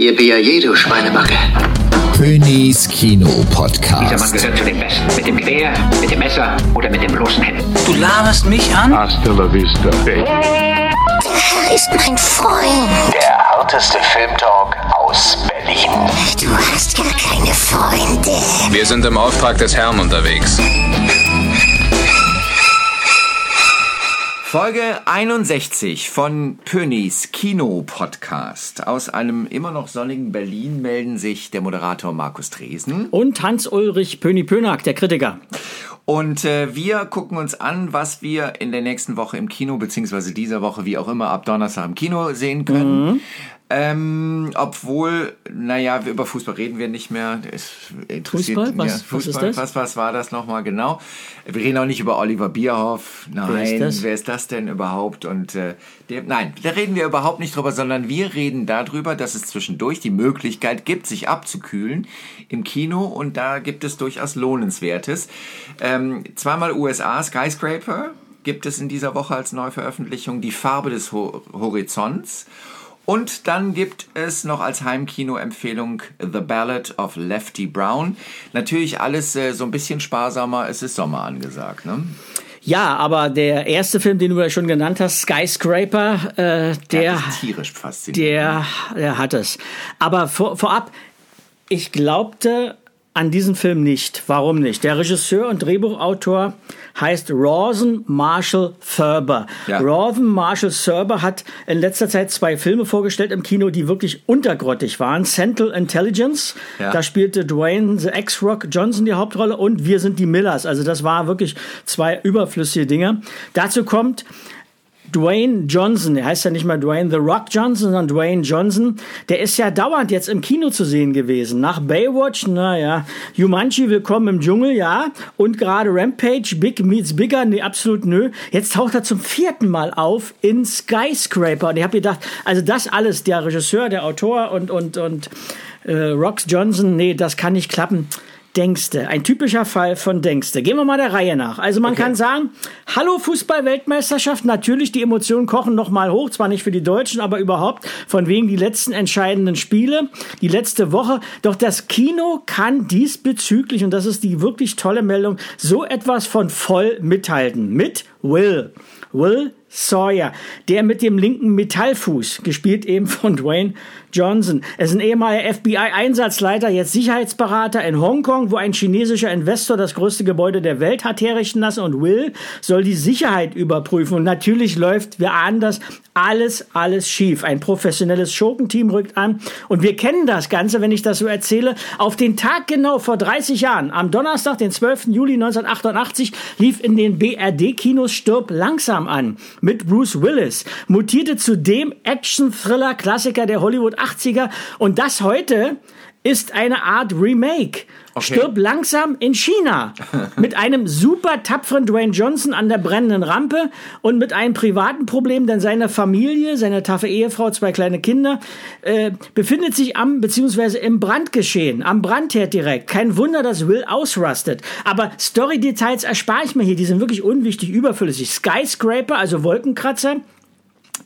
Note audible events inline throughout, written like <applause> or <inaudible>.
Ihr BAJ, du Schweinebacke. Königs Kino Podcast. Dieser Mann gehört zu den Besten. Mit dem Gewehr, mit dem Messer oder mit dem bloßen Händen. Du laberst mich an? Hasta la vista, baby. Er ist mein Freund. Der harteste Filmtalk aus Berlin. Du hast gar keine Freunde. Wir sind im Auftrag des Herrn unterwegs. Folge 61 von Pönis Kino Podcast. Aus einem immer noch sonnigen Berlin melden sich der Moderator Markus Dresen und Hans-Ulrich Pöni-Pönack, der Kritiker. Und äh, wir gucken uns an, was wir in der nächsten Woche im Kino, beziehungsweise dieser Woche, wie auch immer, ab Donnerstag im Kino sehen können. Mhm. Ähm, obwohl, naja, über Fußball reden wir nicht mehr. Fußball? Was, ja, Fußball? Was, ist das? Was, was war das nochmal genau? Wir reden auch nicht über Oliver Bierhoff. Nein, wer ist das, wer ist das denn überhaupt? Und äh, der, nein, da reden wir überhaupt nicht drüber, sondern wir reden darüber, dass es zwischendurch die Möglichkeit gibt, sich abzukühlen im Kino und da gibt es durchaus Lohnenswertes. Ähm, zweimal USA Skyscraper gibt es in dieser Woche als Neuveröffentlichung die Farbe des Ho Horizonts und dann gibt es noch als Heimkino-Empfehlung The Ballad of Lefty Brown. Natürlich alles äh, so ein bisschen sparsamer, es ist Sommer angesagt, ne? Ja, aber der erste Film, den du ja schon genannt hast, Skyscraper, äh, der, ja, tierisch faszinierend. Der, der hat es. Aber vor, vorab, ich glaubte an diesen Film nicht. Warum nicht? Der Regisseur und Drehbuchautor heißt Rawson Marshall Thurber. Ja. Rawson Marshall Thurber hat in letzter Zeit zwei Filme vorgestellt im Kino, die wirklich untergrottig waren. Central Intelligence, ja. da spielte Dwayne The X-Rock Johnson die Hauptrolle und Wir sind die Millers. Also das war wirklich zwei überflüssige Dinge. Dazu kommt Dwayne Johnson, der heißt ja nicht mal Dwayne The Rock Johnson, sondern Dwayne Johnson, der ist ja dauernd jetzt im Kino zu sehen gewesen. Nach Baywatch, naja, Jumanji, Willkommen im Dschungel, ja, und gerade Rampage, Big Meets Bigger, nee, absolut nö. Jetzt taucht er zum vierten Mal auf in Skyscraper und ich habe gedacht, also das alles, der Regisseur, der Autor und, und, und äh, Rox Johnson, nee, das kann nicht klappen. Denkste. Ein typischer Fall von Denkste. Gehen wir mal der Reihe nach. Also man okay. kann sagen, hallo Fußball-Weltmeisterschaft, natürlich die Emotionen kochen noch mal hoch, zwar nicht für die Deutschen, aber überhaupt von wegen die letzten entscheidenden Spiele, die letzte Woche. Doch das Kino kann diesbezüglich, und das ist die wirklich tolle Meldung, so etwas von voll mithalten. Mit Will. Will Sawyer, der mit dem linken Metallfuß, gespielt eben von Dwayne Johnson. Er ist ein ehemaliger FBI-Einsatzleiter, jetzt Sicherheitsberater in Hongkong, wo ein chinesischer Investor das größte Gebäude der Welt hat herrichten lassen und Will soll die Sicherheit überprüfen. Und natürlich läuft, wir ahnen das, alles, alles schief. Ein professionelles Schurkenteam rückt an und wir kennen das Ganze, wenn ich das so erzähle. Auf den Tag genau vor 30 Jahren, am Donnerstag, den 12. Juli 1988, lief in den BRD-Kinos Stirb langsam an mit Bruce Willis, mutierte zu dem Action-Thriller-Klassiker der Hollywood 80er und das heute ist eine Art Remake. Okay. Stirb langsam in China. <laughs> mit einem super tapferen Dwayne Johnson an der brennenden Rampe und mit einem privaten Problem, denn seine Familie, seine taffe Ehefrau, zwei kleine Kinder, äh, befindet sich am, beziehungsweise im Brandgeschehen, am Brandherd direkt. Kein Wunder, dass Will ausrastet. Aber Story-Details erspare ich mir hier, die sind wirklich unwichtig, überflüssig. Skyscraper, also Wolkenkratzer,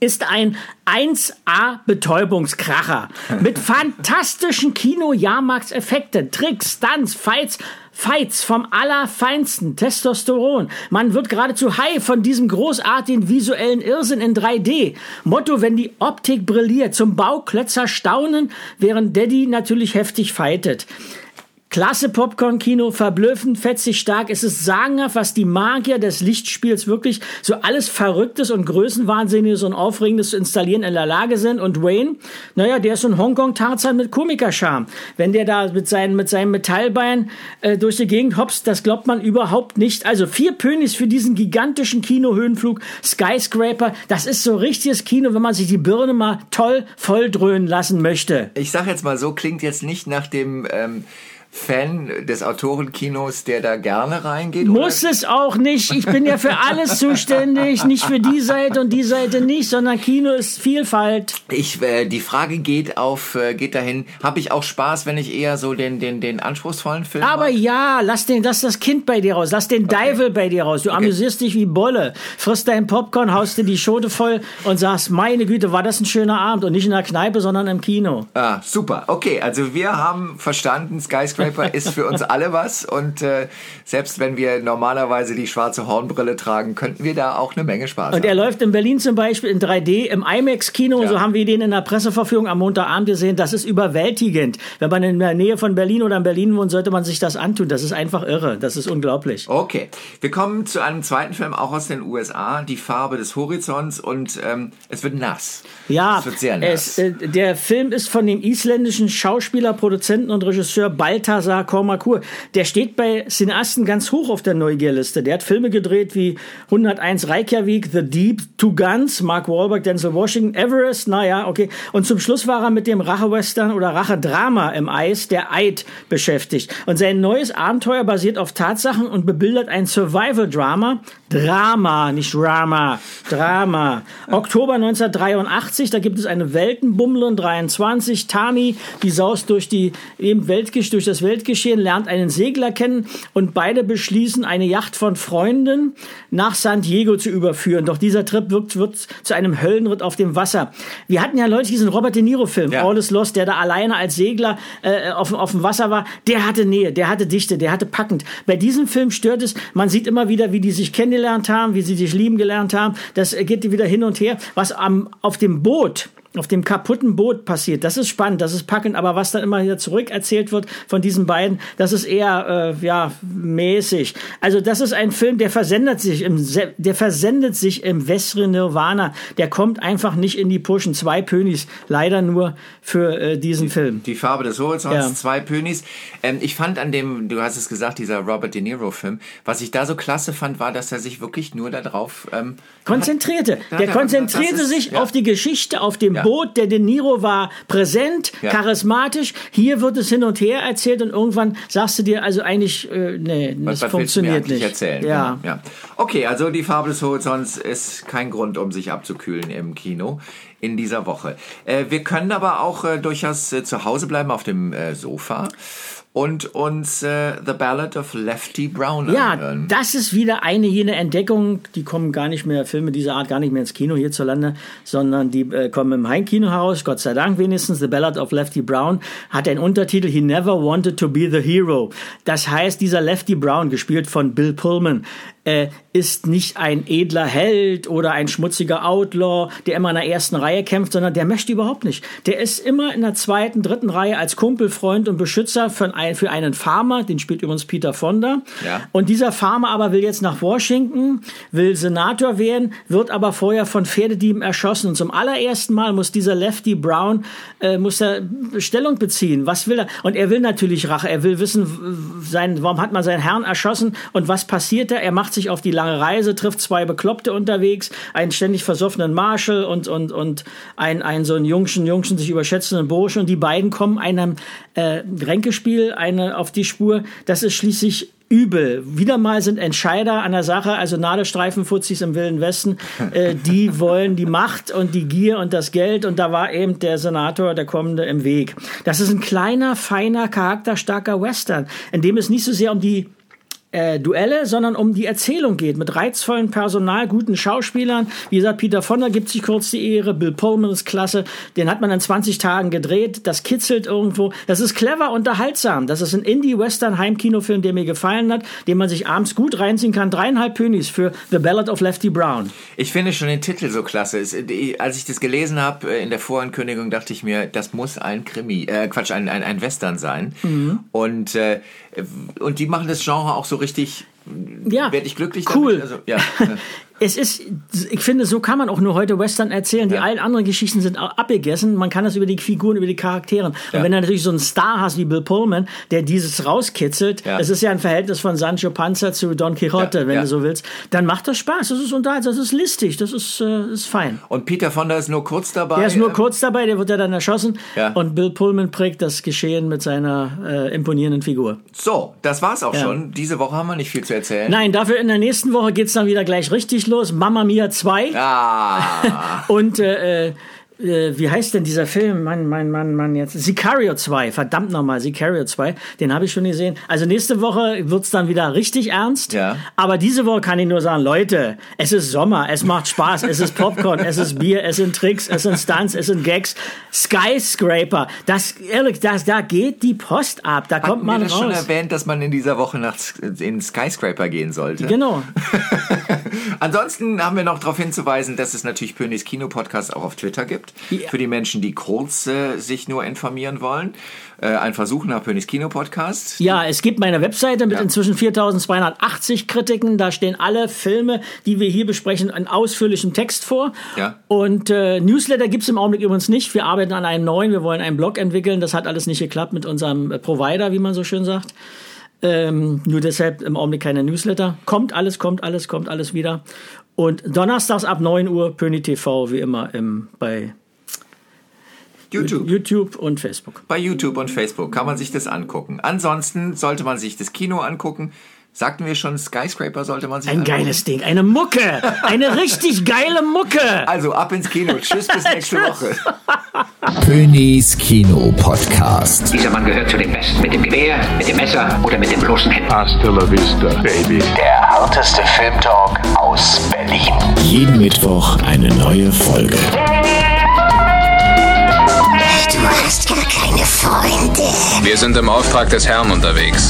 ist ein 1A Betäubungskracher mit <laughs> fantastischen Kino-Jahrmarktseffekten, Tricks, Stunts, Fights, Fights vom allerfeinsten Testosteron. Man wird geradezu high von diesem großartigen visuellen Irrsinn in 3D. Motto, wenn die Optik brilliert, zum Bauklötzer staunen, während Daddy natürlich heftig fightet. Klasse Popcorn-Kino, verblüffend, fetzig stark. Es ist sagenhaft, was die Magier des Lichtspiels wirklich so alles Verrücktes und Größenwahnsinniges und Aufregendes zu installieren in der Lage sind. Und Wayne, naja, der ist so ein Hongkong-Tarzan mit Komikerscham. Wenn der da mit, seinen, mit seinem Metallbein äh, durch die Gegend hopst, das glaubt man überhaupt nicht. Also vier Pönis für diesen gigantischen Kinohöhenflug, Skyscraper. Das ist so richtiges Kino, wenn man sich die Birne mal toll volldröhnen lassen möchte. Ich sag jetzt mal so, klingt jetzt nicht nach dem... Ähm Fan des Autorenkinos, der da gerne reingeht? Muss oder? es auch nicht. Ich bin ja für alles zuständig. Nicht für die Seite und die Seite nicht, sondern Kino ist Vielfalt. Ich, äh, die Frage geht auf, äh, geht dahin, habe ich auch Spaß, wenn ich eher so den, den, den anspruchsvollen Film Aber mache? ja, lass den, lass das Kind bei dir raus. Lass den okay. Deivel bei dir raus. Du okay. amüsierst dich wie Bolle. Frisst dein Popcorn, haust dir die Schote voll und sagst, meine Güte, war das ein schöner Abend. Und nicht in der Kneipe, sondern im Kino. Ah, super. Okay, also wir haben verstanden, Skyscraper Skyscraper ist für uns alle was und äh, selbst wenn wir normalerweise die schwarze Hornbrille tragen, könnten wir da auch eine Menge Spaß und haben. Und er läuft in Berlin zum Beispiel in 3D im IMAX-Kino, ja. so haben wir den in der Presseverführung am Montagabend gesehen. Das ist überwältigend. Wenn man in der Nähe von Berlin oder in Berlin wohnt, sollte man sich das antun. Das ist einfach irre. Das ist unglaublich. Okay, wir kommen zu einem zweiten Film, auch aus den USA, Die Farbe des Horizonts und ähm, es wird nass. Ja, es wird sehr nass. Es, äh, der Film ist von dem isländischen Schauspieler, Produzenten und Regisseur Balta Balthasar Kormakur, der steht bei Cineasten ganz hoch auf der Neugierliste. Der hat Filme gedreht wie 101 Reykjavik, The Deep, Two Guns, Mark Wahlberg, Denzel Washington, Everest, naja, okay. Und zum Schluss war er mit dem Rache-Western oder Rache-Drama im Eis, der Eid, beschäftigt. Und sein neues Abenteuer basiert auf Tatsachen und bebildert ein Survival-Drama. Drama, nicht Drama, Drama. Oktober 1983, da gibt es eine Weltenbummlerin 23, Tami, die saust durch die eben Weltgesch durch das Weltgeschehen, lernt einen Segler kennen und beide beschließen, eine Yacht von Freunden nach San Diego zu überführen. Doch dieser Trip wird, wird zu einem Höllenritt auf dem Wasser. Wir hatten ja Leute diesen Robert De Niro-Film, ja. All is Lost, der da alleine als Segler äh, auf, auf dem Wasser war. Der hatte Nähe, der hatte Dichte, der hatte packend. Bei diesem Film stört es, man sieht immer wieder, wie die sich kennengelernt haben, wie sie sich lieben gelernt haben. Das geht wieder hin und her. Was am, auf dem Boot auf dem kaputten Boot passiert. Das ist spannend, das ist packend, aber was dann immer wieder zurück erzählt wird von diesen beiden, das ist eher äh, ja mäßig. Also das ist ein Film, der versendet sich im der versendet sich im wässeren Nirvana. Der kommt einfach nicht in die Pushen. Zwei Pönis, leider nur für äh, diesen die, Film. Die Farbe des Horizonts, ja. zwei Pönis. Ähm, ich fand an dem, du hast es gesagt, dieser Robert De Niro Film, was ich da so klasse fand, war, dass er sich wirklich nur darauf ähm, konzentrierte. Hat, der konzentrierte ist, sich ja. auf die Geschichte, auf dem ja. Boot. Der De Niro war präsent, ja. charismatisch. Hier wird es hin und her erzählt und irgendwann sagst du dir also eigentlich, äh, nee, das was, funktioniert nicht. Erzählen? Ja. ja. Okay, also die Farbe des Horizonts ist kein Grund, um sich abzukühlen im Kino in dieser Woche. Äh, wir können aber auch äh, durchaus äh, zu Hause bleiben auf dem äh, Sofa und uns äh, The Ballad of Lefty Brown ja, anhören. Das ist wieder eine jene Entdeckung. Die kommen gar nicht mehr, Filme dieser Art gar nicht mehr ins Kino hierzulande, sondern die äh, kommen im Heimkino heraus, Gott sei Dank wenigstens. The Ballad of Lefty Brown hat einen Untertitel He Never Wanted to Be the Hero. Das heißt, dieser Lefty Brown, gespielt von Bill Pullman, äh, ist nicht ein edler Held oder ein schmutziger Outlaw, der immer in der ersten Reihe kämpft, sondern der möchte überhaupt nicht. Der ist immer in der zweiten, dritten Reihe als Kumpel, Freund und Beschützer für, ein, für einen Farmer, den spielt übrigens Peter Fonda. Ja. Und dieser Farmer aber will jetzt nach Washington, will Senator werden, wird aber vorher von Pferdedieben erschossen. Und zum allerersten Mal muss dieser Lefty Brown äh, muss er Stellung beziehen. Was will er? Und er will natürlich Rache. Er will wissen, sein, warum hat man seinen Herrn erschossen und was passiert da? Er macht sich auf die lange Reise, trifft zwei Bekloppte unterwegs, einen ständig versoffenen Marshall und, und, und einen, einen so einen jungschen, jungschen, sich überschätzenden Burschen. Und die beiden kommen einem äh, Ränkespiel eine auf die Spur. Das ist schließlich übel. Wieder mal sind Entscheider an der Sache, also Nadelstreifenfuzis im Wilden Westen, <laughs> äh, die wollen die Macht und die Gier und das Geld und da war eben der Senator, der Kommende, im Weg. Das ist ein kleiner, feiner, charakterstarker Western, in dem es nicht so sehr um die äh, Duelle, sondern um die Erzählung geht. Mit reizvollen Personal, guten Schauspielern. Wie gesagt, Peter Fonda gibt sich kurz die Ehre. Bill Pullman ist klasse. Den hat man in 20 Tagen gedreht. Das kitzelt irgendwo. Das ist clever, unterhaltsam. Das ist ein Indie-Western-Heimkinofilm, der mir gefallen hat, den man sich abends gut reinziehen kann. Dreieinhalb Pönis für The Ballad of Lefty Brown. Ich finde schon den Titel so klasse. als ich das gelesen habe äh, in der Vorankündigung, dachte ich mir, das muss ein Krimi, äh, Quatsch, ein, ein, ein Western sein. Mhm. Und äh, und die machen das Genre auch so richtig Ja, werde ich glücklich cool. damit. Also, ja. <laughs> es ist, ich finde, so kann man auch nur heute Western erzählen. Die Ja. allen anderen Geschichten sind abgegessen. Man kann das über die Figuren, über die Charaktere. Und Ja. wenn du natürlich so einen Star hast wie Bill Pullman, der dieses rauskitzelt, Ja. es ist ja ein Verhältnis von Sancho Panza zu Don Quixote, wenn du so willst, dann macht das Spaß. Das ist unterhaltsam, das ist listig, das ist, äh, ist fein. Und Peter Fonda ist nur kurz dabei. Der ist nur Ähm, kurz dabei, der wird ja dann erschossen. Und Bill Pullman prägt das Geschehen mit seiner äh, imponierenden Figur. So, das war's auch schon. Diese Woche haben wir nicht viel zu erzählen. Nein, dafür in der nächsten Woche geht's dann wieder gleich richtig los. Mamma Mia 2. Ah, <laughs> Und äh, äh, äh, wie heißt denn dieser Film? Mann, Mann, Mann, Mann, jetzt. Sicario 2, verdammt nochmal, Sicario 2. Den habe ich schon gesehen. Also nächste Woche wird's dann wieder richtig ernst. Ja. Aber diese Woche kann ich nur sagen, Leute, es ist Sommer, es macht Spaß, es ist Popcorn, es ist Bier, es sind Tricks, es sind Stunts, es sind Gags. Skyscraper, das, ehrlich, das, da geht die Post ab, da kommt Hatten wir man das schon raus. erwähnt, dass man in dieser Woche nach in Skyscraper gehen sollte? Genau. <laughs> Ansonsten haben wir noch darauf hinzuweisen, dass es natürlich Pönis Kino Podcast auch auf Twitter gibt. Ja. Für die Menschen, die kurz äh, sich nur informieren wollen. Äh, ein Versuch nach Pönis Kino Podcast. Ja, es gibt meine Webseite mit Ja. inzwischen 4280 Kritiken. Da stehen alle Filme, die wir hier besprechen, in ausführlichem Text vor. Ja. Und äh, Newsletter gibt's im Augenblick übrigens nicht. Wir arbeiten an einem neuen. Wir wollen einen Blog entwickeln. Das hat alles nicht geklappt mit unserem Provider, wie man so schön sagt. Ähm, nur deshalb im Augenblick keine Newsletter. Kommt alles, kommt alles, kommt alles wieder. Und donnerstags ab 9 Uhr Pöni TV, wie immer, im, bei YouTube. YouTube und Facebook. Bei YouTube und Facebook kann man sich das angucken. Ansonsten sollte man sich das Kino angucken. Sagten wir schon, Skyscraper sollte man sich Ein angucken. geiles Ding, eine Mucke, eine <laughs> richtig geile Mucke. Also ab ins Kino. Tschüss, bis <laughs> nächste Woche. <laughs> Pönis Kino Podcast. Dieser Mann gehört zu den Besten. Mit dem Gewehr, mit dem Messer oder mit dem bloßen Händen. Hasta la vista, baby. Der harteste Filmtalk aus Berlin. Jeden Mittwoch eine neue Folge. Du hast gar keine Freunde. Wir sind im Auftrag des Herrn unterwegs.